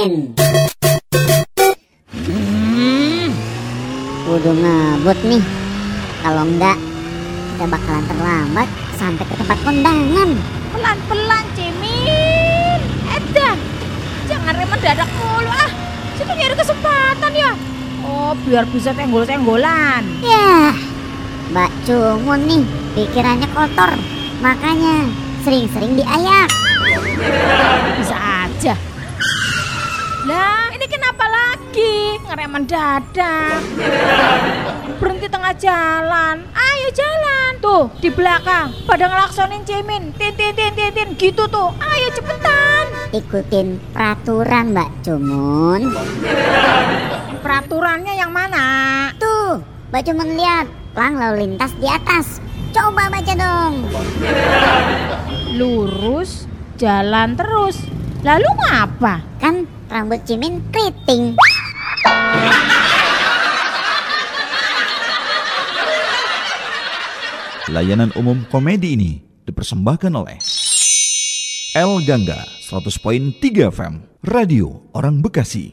Cimin. Hmm, kudu ngebut nih. Kalau enggak, kita bakalan terlambat sampai ke tempat kondangan. Pelan-pelan Cimin. Edan. Jangan rem mendadak mulu ah. Situ nyari kesempatan ya. Oh, biar bisa tenggol-tenggolan. Ya, Mbak Cumun nih pikirannya kotor. Makanya sering-sering diayak. Lah, ini kenapa lagi? Ngerem mendadak. Berhenti tengah jalan. Ayo jalan. Tuh, di belakang. Pada ngelaksonin Cimin. Tin, tin, tin, tin, tin. Gitu tuh. Ayo cepetan. Ikutin peraturan Mbak Cumun. Peraturannya yang mana? Tuh, Mbak Cumun lihat pelang lalu lintas di atas. Coba baca dong. Lurus, jalan terus. Lalu ngapa? Kan rambut Cimin keriting. Layanan umum komedi ini dipersembahkan oleh El Gangga 100.3 FM Radio Orang Bekasi